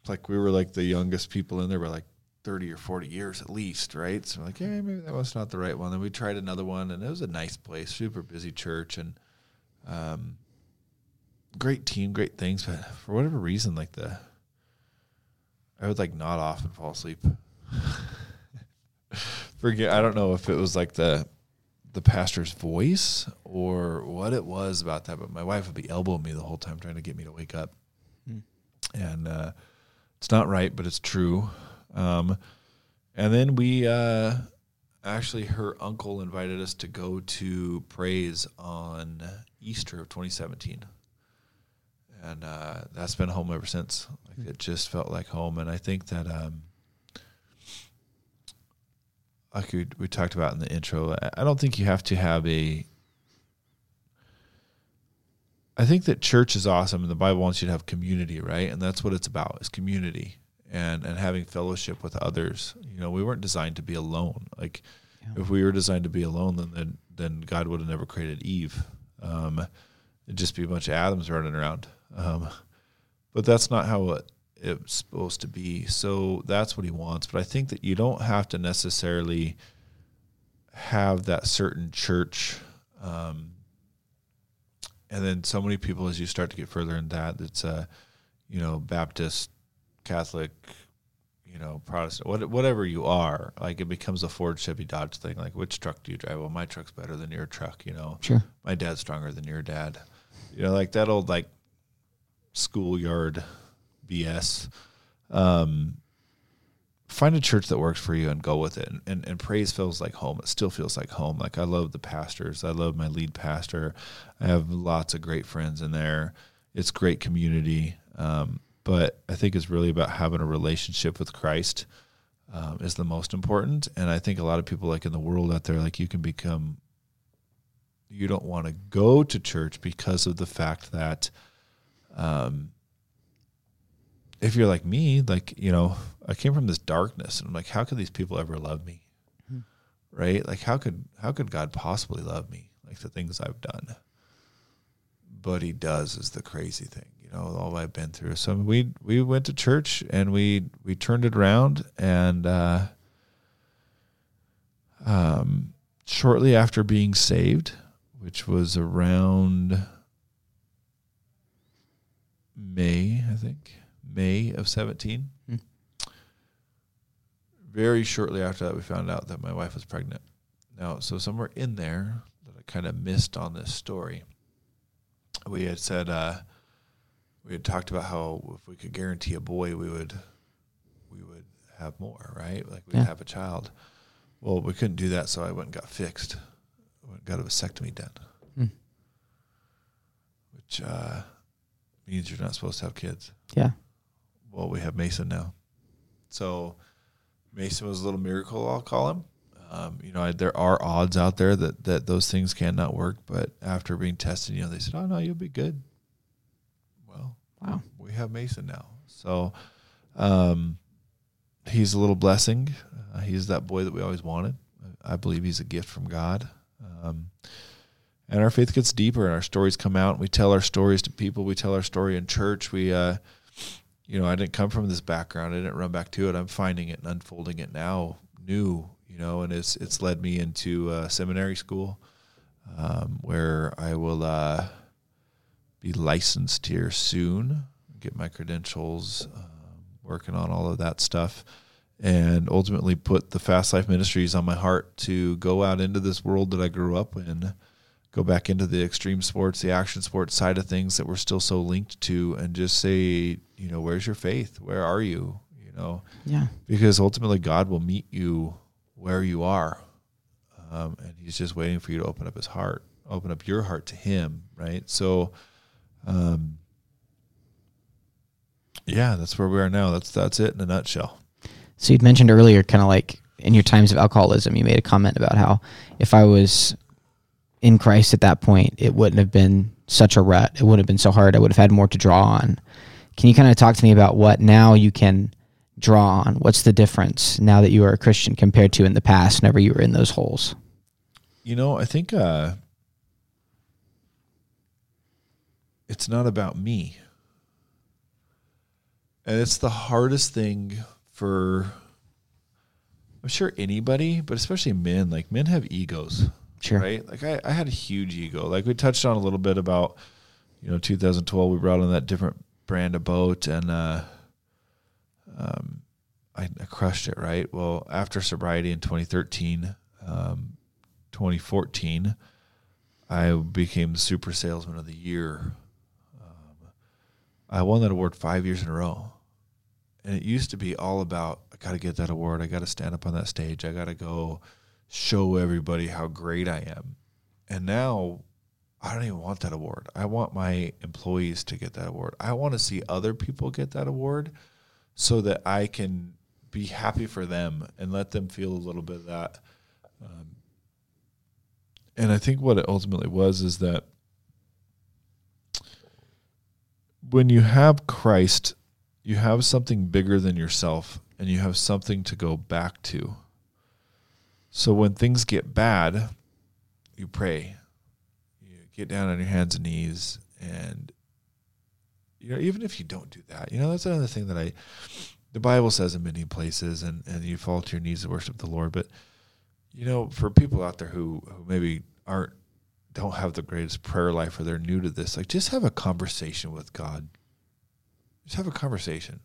like we were like the youngest people in there. We're like 30 or 40 years at least, right? So like, yeah, maybe that was not the right one. Then we tried another one, and it was a nice place, super busy church, and um, great team, great things. But for whatever reason, like the, I would like nod off and fall asleep. Forget, I don't know if it was like the the pastor's voice or what it was about that, but my wife would be elbowing me the whole time trying to get me to wake up. Hmm. And uh, it's not right, but it's true. Um, and then we uh, actually, her uncle invited us to go to praise on Easter of 2017. And uh, that's been home ever since. Like it just felt like home. And I think that, um, like we, we talked about in the intro, I- I don't think you have to have a. I think that church is awesome, and the Bible wants you to have community, right? And that's what it's about: is community and and having fellowship with others. You know, we weren't designed to be alone. Like, Yeah. if we were designed to be alone, then then, then God would have never created Eve. Um, it'd just be a bunch of Adams running around. Um, but that's not how it, it's supposed to be. So that's what He wants. But I think that you don't have to necessarily have that certain church. Um, and then so many people, as you start to get further in that, it's a, you know, Baptist, Catholic, you know, Protestant, what, whatever you are, like it becomes a Ford, Chevy, Dodge thing. Like, which truck do you drive? Well, my truck's better than your truck. You know, Sure. my dad's stronger than your dad. You know, like that old like schoolyard BS. Um, find a church that works for you and go with it. And, and, and praise feels like home. It still feels like home. Like I love the pastors. I love my lead pastor. I have lots of great friends in there. It's great community. Um, but I think it's really about having a relationship with Christ um, is the most important. And I think a lot of people like in the world out there, like you can become, you don't want to go to church because of the fact that, um, if you're like me, like, you know, I came from this darkness and I'm like, how could these people ever love me? Right? Like how could how could God possibly love me? Like the things I've done. But he does is the crazy thing, you know, all I've been through. So we we went to church and we we turned it around and uh um shortly after being saved, which was around May, I think. May of 17. Hmm. Very shortly after that, we found out that my wife was pregnant. Now, so somewhere in there that I kind of missed on this story, we had said, uh, we had talked about how if we could guarantee a boy, we would, we would have more, right? Like we'd Yeah. have a child. Well, we couldn't do that, so I went and got fixed. I went and got a vasectomy done, Hmm. which uh, means you're not supposed to have kids Yeah. well, we have Mason now. So Mason was a little miracle, I'll call him. Um, you know, I, there are odds out there that, that those things cannot work, but after being tested, you know, they said, oh, no, you'll be good. Wow. we have Mason now. So um, he's a little blessing. Uh, he's that boy that we always wanted. I believe he's a gift from God. Um, and our faith gets deeper and our stories come out. We tell our stories to people. We tell our story in church. We, uh, you know, I didn't come from this background. I didn't run back to it. I'm finding it and unfolding it now, new, you know, and it's it's led me into uh, seminary school, um, where I will uh, be licensed here soon, get my credentials, um, working on all of that stuff, and ultimately put the Fast Life Ministries on my heart to go out into this world that I grew up in go back into the extreme sports, the action sports side of things that we're still so linked to, and just say, you know, where's your faith? Where are you? You know, Yeah. because ultimately God will meet you where you are, um, and He's just waiting for you to open up His heart, open up your heart to Him, right? So, um, yeah, that's where we are now. That's that's it in a nutshell. So you'd mentioned earlier, kind of like in your times of alcoholism, you made a comment about how if I was in Christ at that point, it wouldn't have been such a rut. It wouldn't have been so hard. I would have had more to draw on. Can you kind of talk to me about what now you can draw on? What's the difference now that you are a Christian compared to in the past, whenever you were in those holes? You know, I think uh, it's not about me. And it's the hardest thing for, I'm sure anybody, but especially men. Like men have egos, Sure. right? Like I, I had a huge ego. Like we touched on a little bit about, you know, 2012, we brought in that different brand of boat and, uh, um, I, I crushed it, right? Well, after sobriety in 2013, um, 2014, I became the super salesman of the year. I won that award five years in a row. And it used to be all about, I got to get that award. I got to stand up on that stage. I got to go show everybody how great I am. And now I don't even want that award. I want my employees to get that award. I want to see other people get that award so that I can be happy for them and let them feel a little bit of that. Um, and I think what it ultimately was is that when you have Christ, you have something bigger than yourself and you have something to go back to. So when things get bad, you pray. You get down on your hands and knees and you know even if you don't do that, you know that's another thing that I the Bible says in many places and and you fall to your knees to worship the Lord, but you know for people out there who who maybe aren't don't have the greatest prayer life or they're new to this, like just have a conversation with God. Just have a conversation.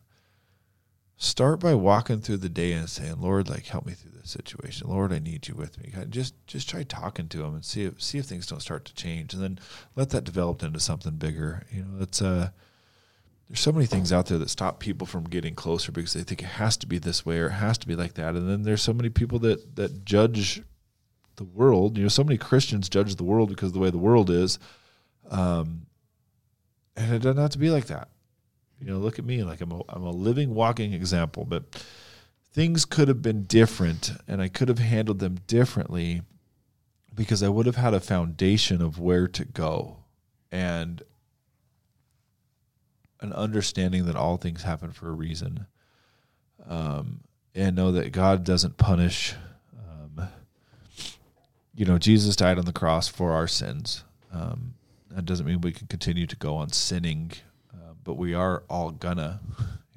start by walking through the day and saying, Lord, like help me through this situation. Lord, I need you with me. Just just try talking to him and see if see if things don't start to change. And then let that develop into something bigger. You know, it's uh there's so many things out there that stop people from getting closer because they think it has to be this way or it has to be like that. And then there's so many people that that judge the world. You know, so many Christians judge the world because the way the world is. Um, and it doesn't have to be like that. You know, look at me, like I'm a, I'm a living, walking example. But things could have been different, and I could have handled them differently because I would have had a foundation of where to go and an understanding that all things happen for a reason. Um, and know that God doesn't punish. You know, Jesus died on the cross for our sins. Um, that doesn't mean we can continue to go on sinning, uh, but we are all gonna.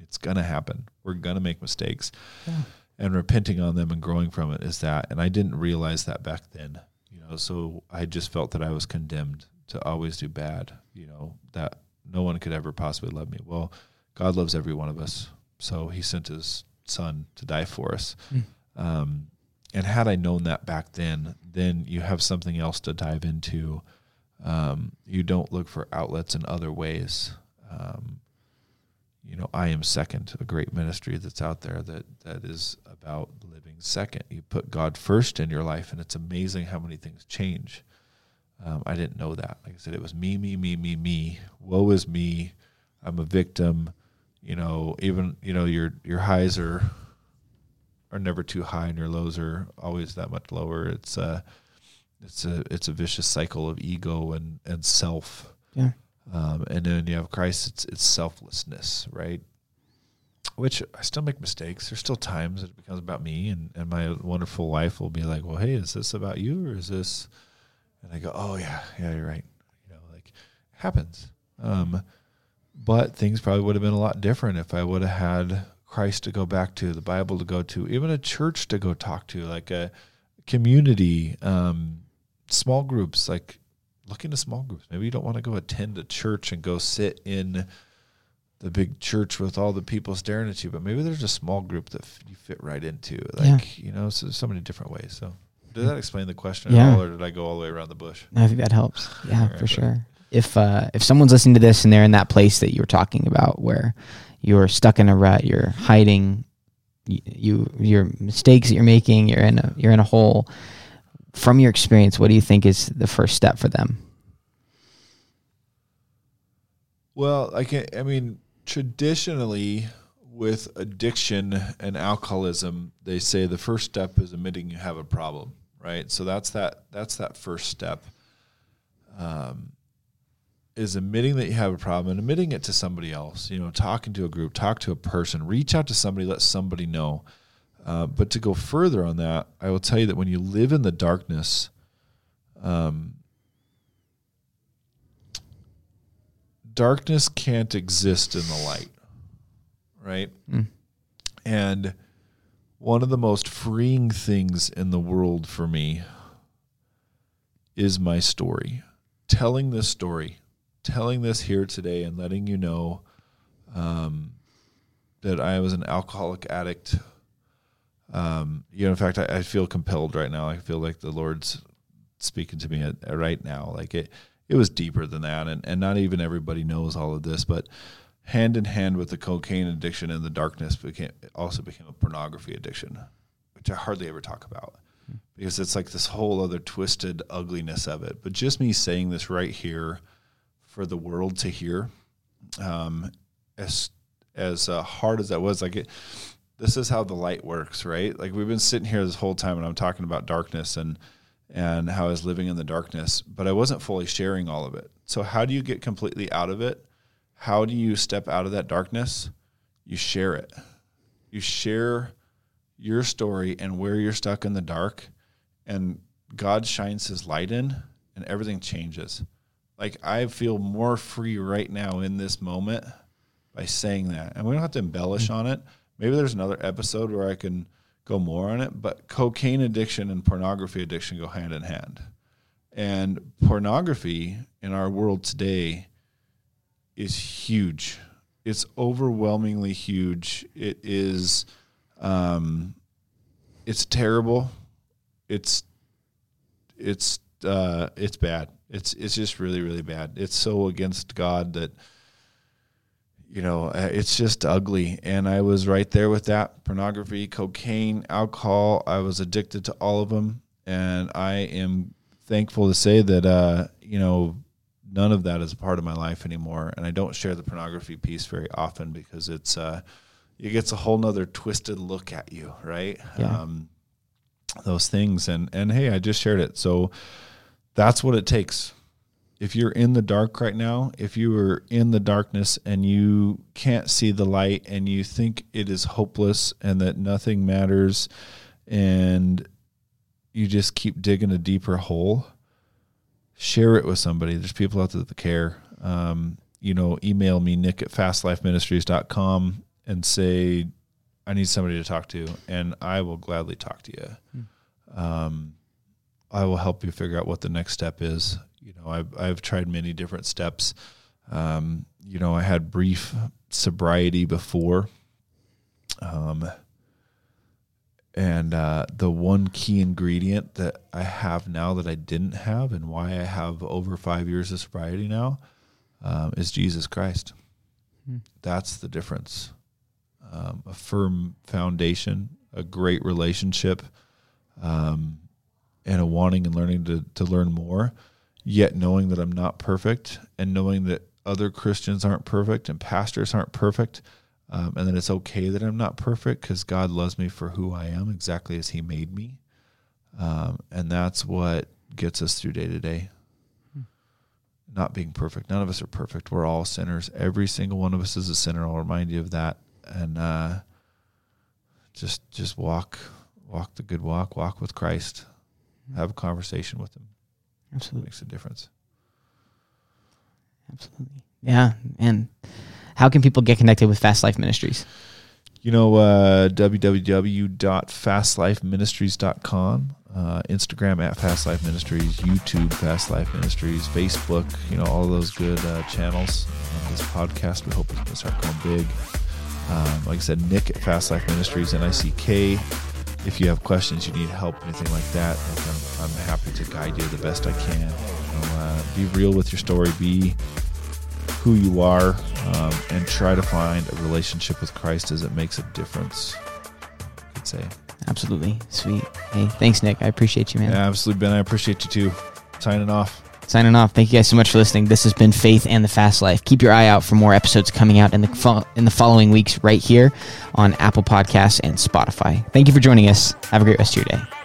It's gonna happen. We're gonna make mistakes, yeah. and repenting on them and growing from it is that. And I didn't realize that back then. You know, so I just felt that I was condemned to always do bad. You know that no one could ever possibly love me. Well, God loves every one of us, so He sent His Son to die for us. Mm. Um, and had I known that back then, then you have something else to dive into um, you don't look for outlets in other ways. Um, you know, I am second, a great ministry that's out there that that is about living second. You put God first in your life, and it's amazing how many things change. Um, I didn't know that. Like I said, it was me, me, me, me, me. Woe is me. I'm a victim. You know, even you know your your highs are are never too high, and your lows are always that much lower. It's uh, it's a it's a vicious cycle of ego and and self. Yeah. Um, and then you have Christ. It's it's selflessness, right? Which I still make mistakes. There's still times that it becomes about me, and and my wonderful wife will be like, "Well, hey, is this about you or is this?" And I go, "Oh yeah, yeah, you're right." You know, like happens. Um, but things probably would have been a lot different if I would have had Christ to go back to, the Bible to go to, even a church to go talk to, like a community. Um, small groups, like look into small groups. Maybe you don't want to go attend a church and go sit in the big church with all the people staring at you, but maybe there's a small group that you fit right into. Like, yeah. you know, so, so many different ways. So, did that explain the question yeah. all, or did I go all the way around the bush? I think that helps. Yeah, right, for sure. If uh, if someone's listening to this and they're in that place that you were talking about, where you're stuck in a rut, you're hiding, you, you your mistakes that you're making, you're in a you're in a hole from your experience, what do you think is the first step for them? Well, I can I mean, traditionally with addiction and alcoholism, they say the first step is admitting you have a problem, right? So that's that that's that first step. Um, is admitting that you have a problem and admitting it to somebody else. You know, talking to a group, talk to a person, reach out to somebody, let somebody know. Uh, but to go further on that, I will tell you that when you live in the darkness, um, darkness can't exist in the light, right? Mm. And one of the most freeing things in the world for me is my story. Telling this story, telling this here today, and letting you know um, that I was an alcoholic addict um, you know, in fact, I, I, feel compelled right now. I feel like the Lord's speaking to me at, at right now. Like it, it was deeper than that, and and not even everybody knows all of this, but hand in hand with the cocaine addiction and the darkness became also became a pornography addiction, which I hardly ever talk about because it's like this whole other twisted ugliness of it. But just me saying this right here for the world to hear, um, as as uh, hard as that was, like it, this is how the light works, right? Like we've been sitting here this whole time and I'm talking about darkness and and how I was living in the darkness, but I wasn't fully sharing all of it. So how do you get completely out of it? How do you step out of that darkness? You share it. You share your story and where you're stuck in the dark and God shines his light in and everything changes. Like I feel more free right now in this moment by saying that. And we don't have to embellish mm-hmm. on it Maybe there's another episode where I can go more on it, but cocaine addiction and pornography addiction go hand in hand. And pornography in our world today is huge. it's overwhelmingly huge. It is, um, it's terrible. It's, it's, uh, it's bad. It's, it's just really, really bad. It's so against God that, you know, uh, it's just ugly. And I was right there with that pornography, cocaine, alcohol. I was addicted to all of them. And I am thankful to say that, uh, you know, none of that is a part of my life anymore. And I don't share the pornography piece very often because it's, uh, it gets a whole nother twisted look at you, right? Yeah. Um, those things. And, and hey, I just shared it. So that's what it takes if you're in the dark right now, if you are in the darkness and you can't see the light and you think it is hopeless and that nothing matters and you just keep digging a deeper hole, share it with somebody. There's people out there that care. Um, you know, email me, nick at fastlifeministries.com and say, I need somebody to talk to, and I will gladly talk to you. Um, I will help you figure out what the next step is. You know, I've I've tried many different steps. Um, you know, I had brief sobriety before. Um, and uh, the one key ingredient that I have now that I didn't have, and why I have over five years of sobriety now, um, is Jesus Christ. That's the difference. Um, a firm foundation, a great relationship, um, and a wanting and learning to, to learn more, yet knowing that I'm not perfect and knowing that other Christians aren't perfect and pastors aren't perfect. Um, and that it's okay that I'm not perfect because God loves me for who I am, exactly as He made me. Um, and that's what gets us through day to day. Not being perfect. None of us are perfect. We're all sinners. Every single one of us is a sinner. I'll remind you of that. And uh, just just walk walk the good walk. Walk with Christ. Have a conversation with. It Absolutely. makes a difference. Absolutely. Yeah. And how can people get connected with Fast Life Ministries? You know, uh, www.fastlifeministries.com, uh, Instagram at Fast Life Ministries, YouTube Fast Life Ministries, Facebook, you know, all those good uh, channels. Uh, this podcast, we hope is going to start going big. Um, like I said, Nick at Fast Life Ministries, N-I-C-K. If you have questions, you need help, anything like that, like I'm, I'm happy to guide you the best I can. Uh, be real with your story. Be who you are um, and try to find a relationship with Christ as it makes a difference. I'd say. Absolutely. Sweet. Hey, thanks, Nick. I appreciate you, man. Yeah, absolutely, Ben. I appreciate you too. Signing off. Signing off. Thank you guys so much for listening. This has been Faith and the Fast Life. Keep your eye out for more episodes coming out in the fo- in the following weeks right here on Apple Podcasts and Spotify. Thank you for joining us. Have a great rest of your day.